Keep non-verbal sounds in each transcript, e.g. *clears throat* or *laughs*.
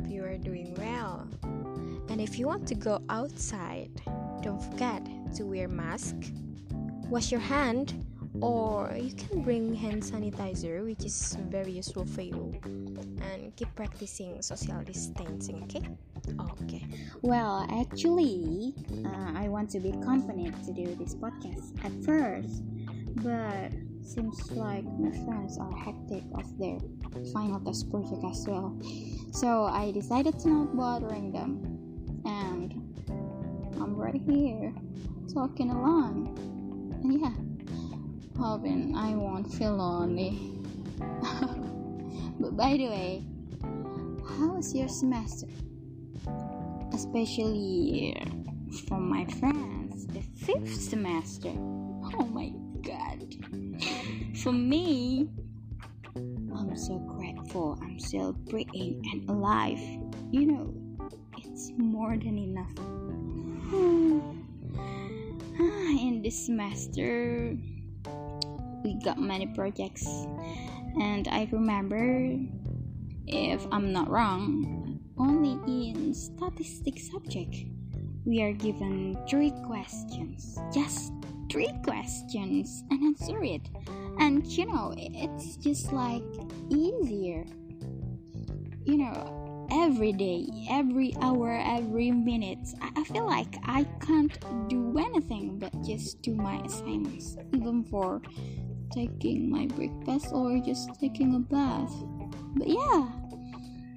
hope you are doing well. And if you want to go outside, don't forget to wear mask, wash your hand, or you can bring hand sanitizer, which is very useful for you, and keep practicing social distancing. Okay? Okay. Well, actually, uh, I want to be accompanied to do this podcast at first, but seems like my friends are hectic of their final test project as well. So I decided to not bothering them, and I'm right here talking alone. And yeah, hoping I won't feel lonely. *laughs* but by the way, how was your semester? Especially from my friends, the fifth semester. Oh my god. For me, I'm so grateful I'm still breathing and alive. You know, it's more than enough. *sighs* In this semester, we got many projects, and I remember, if I'm not wrong, only in statistics subject we are given three questions. Just three questions and answer it. And you know, it's just like easier. You know, every day, every hour, every minute, I, feel like I can't do anything but just do my assignments, even for taking my breakfast or just taking a bath. But yeah,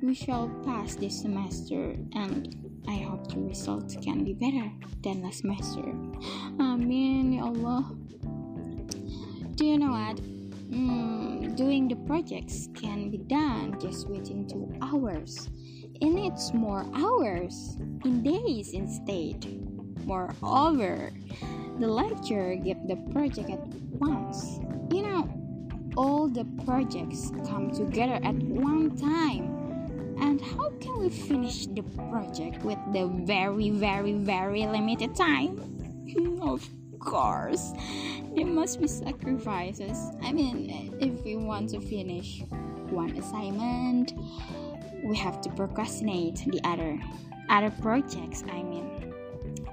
we shall pass this semester and I hope the results can be better than last semester. Amin, ya Allah. Do you know what? Mm, doing the projects can be done just within two hours. And it's more hours in days instead. Moreover, the lecturer give the project at once. You know, all the projects come together at one time and how can we finish the project with the very, very, very limited time? Hmm, of course, there must be sacrifices. I mean, if we want to finish one assignment, we have to procrastinate the other other projects. I mean,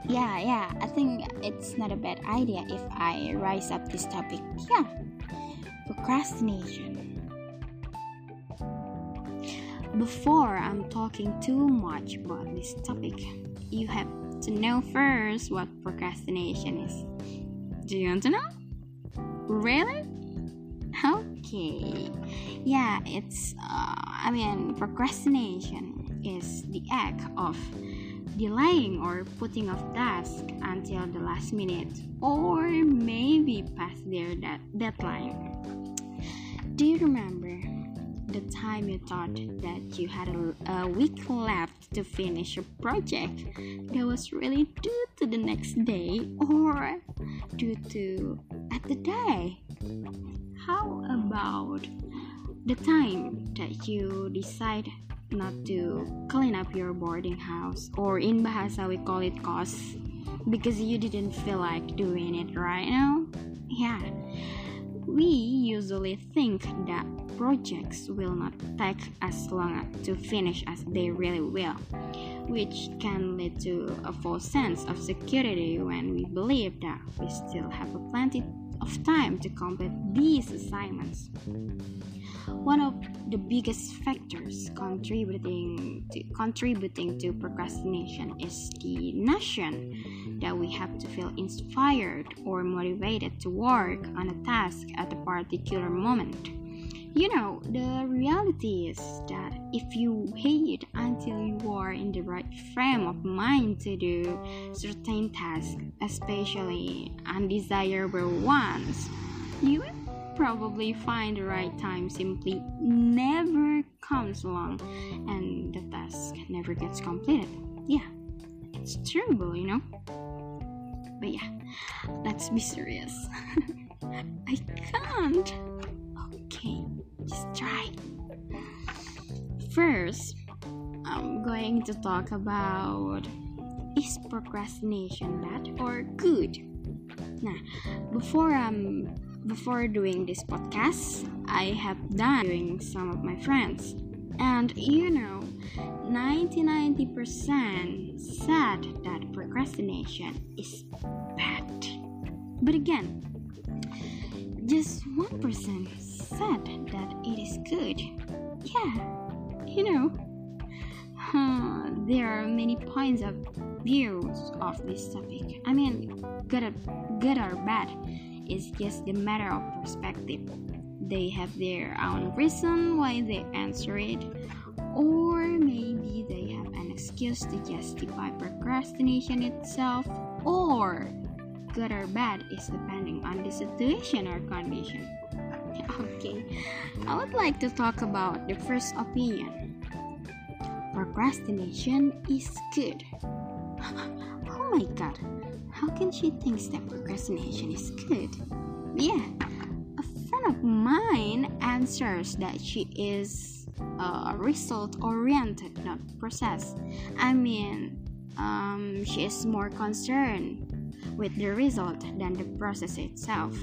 yeah, yeah. I think it's not a bad idea if I rise up this topic. Yeah, procrastination before I'm talking too much about this topic, you have to know first what procrastination is. Do you want to know? Really? Okay. Yeah, it's, uh, I mean, procrastination is the act of delaying or putting off task until the last minute or maybe past their de- deadline. Do you remember the time you thought that you had a, a, week left to finish your project. That was really due to the next day or due to at the day. How about the time that you decide not to clean up your boarding house or in bahasa we call it kos because you didn't feel like doing it right now? Yeah we usually think that projects will not take as long to finish as they really will, which can lead to a false sense of security when we believe that we still have plenty of time to complete these assignments. One of the biggest factors contributing to, contributing to procrastination is the notion that we have to feel inspired or motivated to work on a task at a particular moment. You know, the reality is that if you wait until you are in the right frame of mind to do certain tasks, especially undesirable ones, you will probably find the right time simply never comes along and the task never gets completed. Yeah, it's terrible, you know? But yeah, let's be serious. *laughs* I can't. Okay, just try. First, I'm going to talk about is procrastination bad or good? Nah, before I'm before doing this podcast, I have done doing some of my friends, And you know, 90-90% said that procrastination is bad. But again, just 1% said that it is good. Yeah, you know, there are many points of views of this topic. I mean, good or, good or bad is just a matter of perspective. They have their own reason why they answer it, or maybe they have an excuse to justify procrastination itself, or good or bad is depending on the situation or condition. *laughs* Okay, I would like to talk about the first opinion. Procrastination is good. *laughs* oh my god, how can she think that procrastination is good? Yeah, a friend of mine answers that she is uh, result oriented, not process. I mean, um, she is more concerned with the result than the process itself.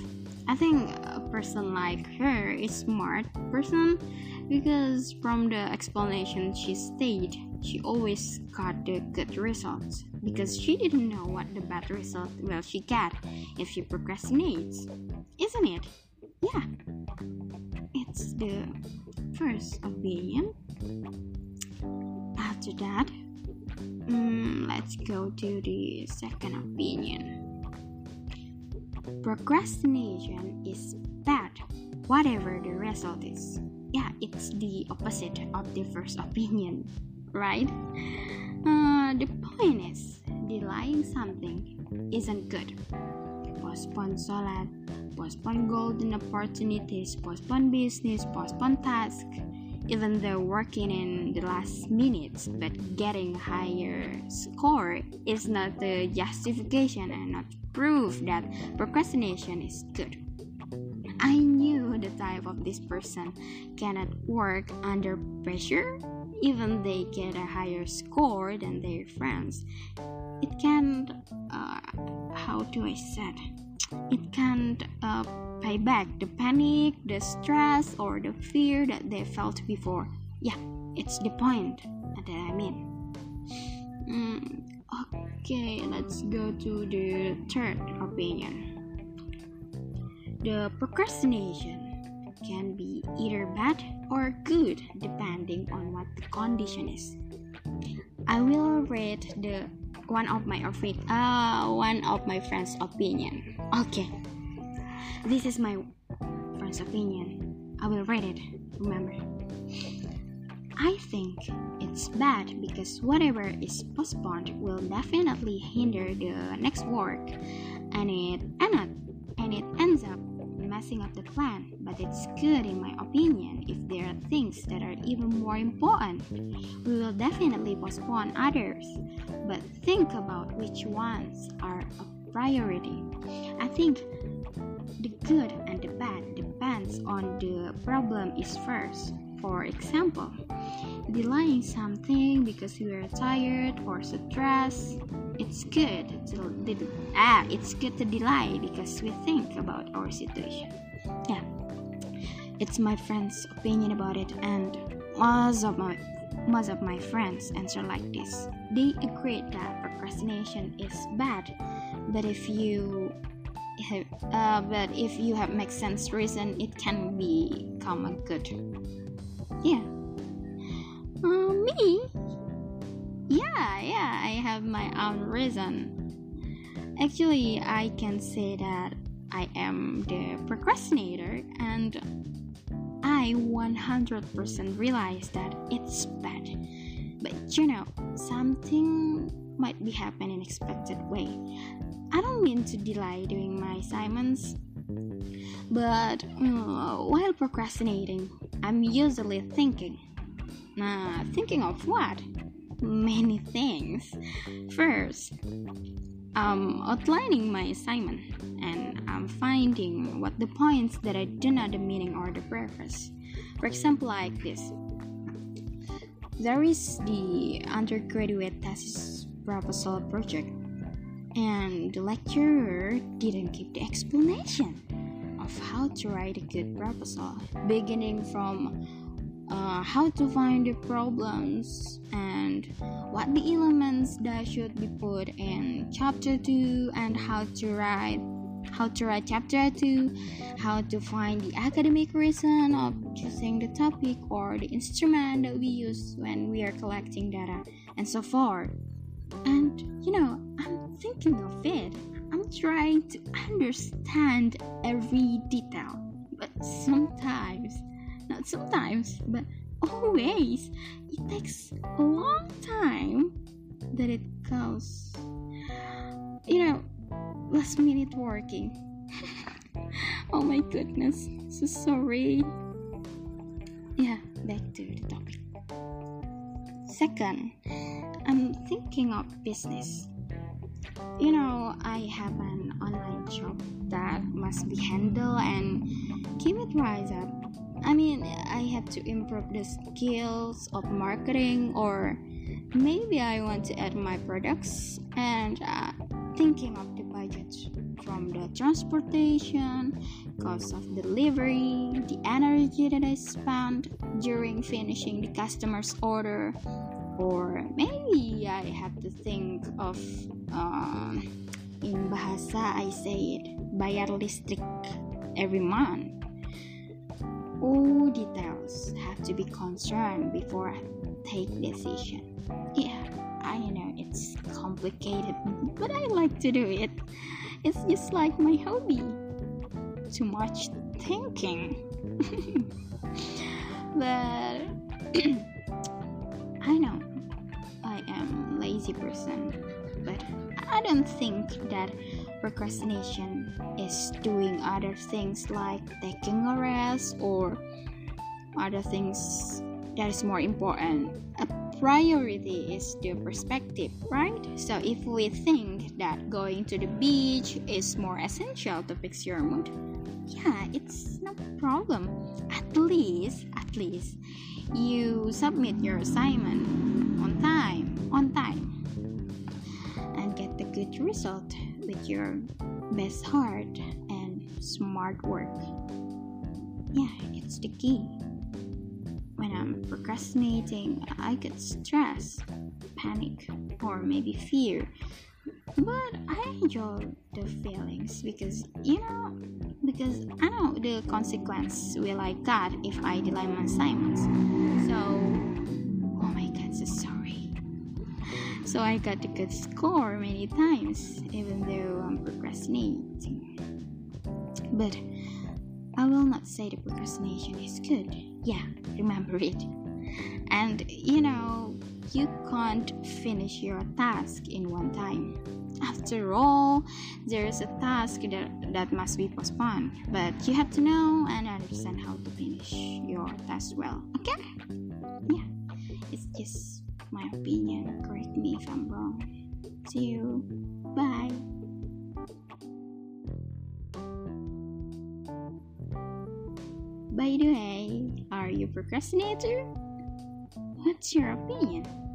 I think a person like her is smart person because from the explanation she stated, she always got the good results because she didn't know what the bad result will she get if she procrastinates. Isn't it? Yeah. It's the first opinion. After that, um, let's go to the second opinion. Procrastination is bad, whatever the result is. Yeah, it's the opposite of the first opinion, right? Uh, the point is, delaying something isn't good. Postpone solat, postpone golden opportunities, postpone business, postpone tasks, even though working in the last minutes but getting higher score is not the justification and not proof that procrastination is good. I knew the type of this person cannot work under pressure even they get a higher score than their friends. It can't uh, how do I say it can't uh, pay back the panic, the stress, or the fear that they felt before. Yeah, it's the point that I mean. Mm, okay, let's go to the third opinion. The procrastination can be either bad or good depending on what the condition is. I will read the one of my uh, one of my friends' opinion. Okay, this is my friend's opinion. I will read it. Remember. I think it's bad because whatever is postponed will definitely hinder the next work, and it and, and it ends up messing up the plan. But it's good, in my opinion, if there are things that are even more important. We will definitely postpone others, but think about which ones are a priority. I think the good and the bad depends on the problem is first. For example, delaying something because you are tired or stressed, it's good to ah, it's good to delay because we think about our situation. Yeah, it's my friend's opinion about it, and most of my most of my friends answer like this. They agree that procrastination is bad, but if you uh, but if you have make sense reason, it can become a good. Yeah. Uh, me? Yeah, yeah, I have my own reason. Actually, I can say that I am the procrastinator and I 100% realize that it's bad. But you know, something might be happen in expected way. I don't mean to delay doing my assignments, but uh, while procrastinating, I'm usually thinking. Uh, thinking of what? Many things. First, I'm outlining my assignment and I'm finding what the points that I do not the meaning or the purpose. For example, like this. There is the undergraduate thesis proposal project and the lecturer didn't give the explanation of how to write a good proposal, beginning from uh, how to find the problems and what the elements that should be put in chapter 2 and how to write how to write chapter 2 how to find the academic reason of choosing the topic or the instrument that we use when we are collecting data and so forth. And you know i'm thinking of it i'm trying to understand every detail but sometimes not sometimes but always it takes a long time that it goes you know last minute working. *laughs* Oh my goodness so sorry. Yeah back to the topic. Second i'm thinking of business you know i have an online shop that must be handled and keep it rise up. I mean, I have to improve the skills of marketing, or maybe I want to add my products and uh, thinking of the budget from the transportation, cost of delivery, the energy that I spend during finishing the customer's order, or maybe I have to think of um, in bahasa I say it bayar listrik every month all details have to be concerned before I take decision. Yeah, I know it's complicated, but I like to do it. It's just like my hobby. Too much thinking. *laughs* but *clears throat* I know I am lazy person, but I don't think that procrastination is doing other things like taking a rest or other things that is more important. A priority is the perspective, right? So if we think that going to the beach is more essential to fix your mood, yeah, it's no problem. At least, at least you submit your assignment on time, on time good result with your best heart and smart work. Yeah, it's the key. When I'm procrastinating, I get stress, panic, or maybe fear. But I enjoy the feelings because you know, because I know the consequence will I got if I delay my assignments. So So I got a good score many times, even though I'm procrastinating. But I will not say the procrastination is good. Yeah, remember it. And you know, you can't finish your task in one time. After all, there is a task that, that must be postponed, but you have to know and understand how to finish your task well. Okay? Yeah, it's just my opinion. Correct me if I'm wrong. See you. Bye. By the way, are you procrastinator? What's your opinion?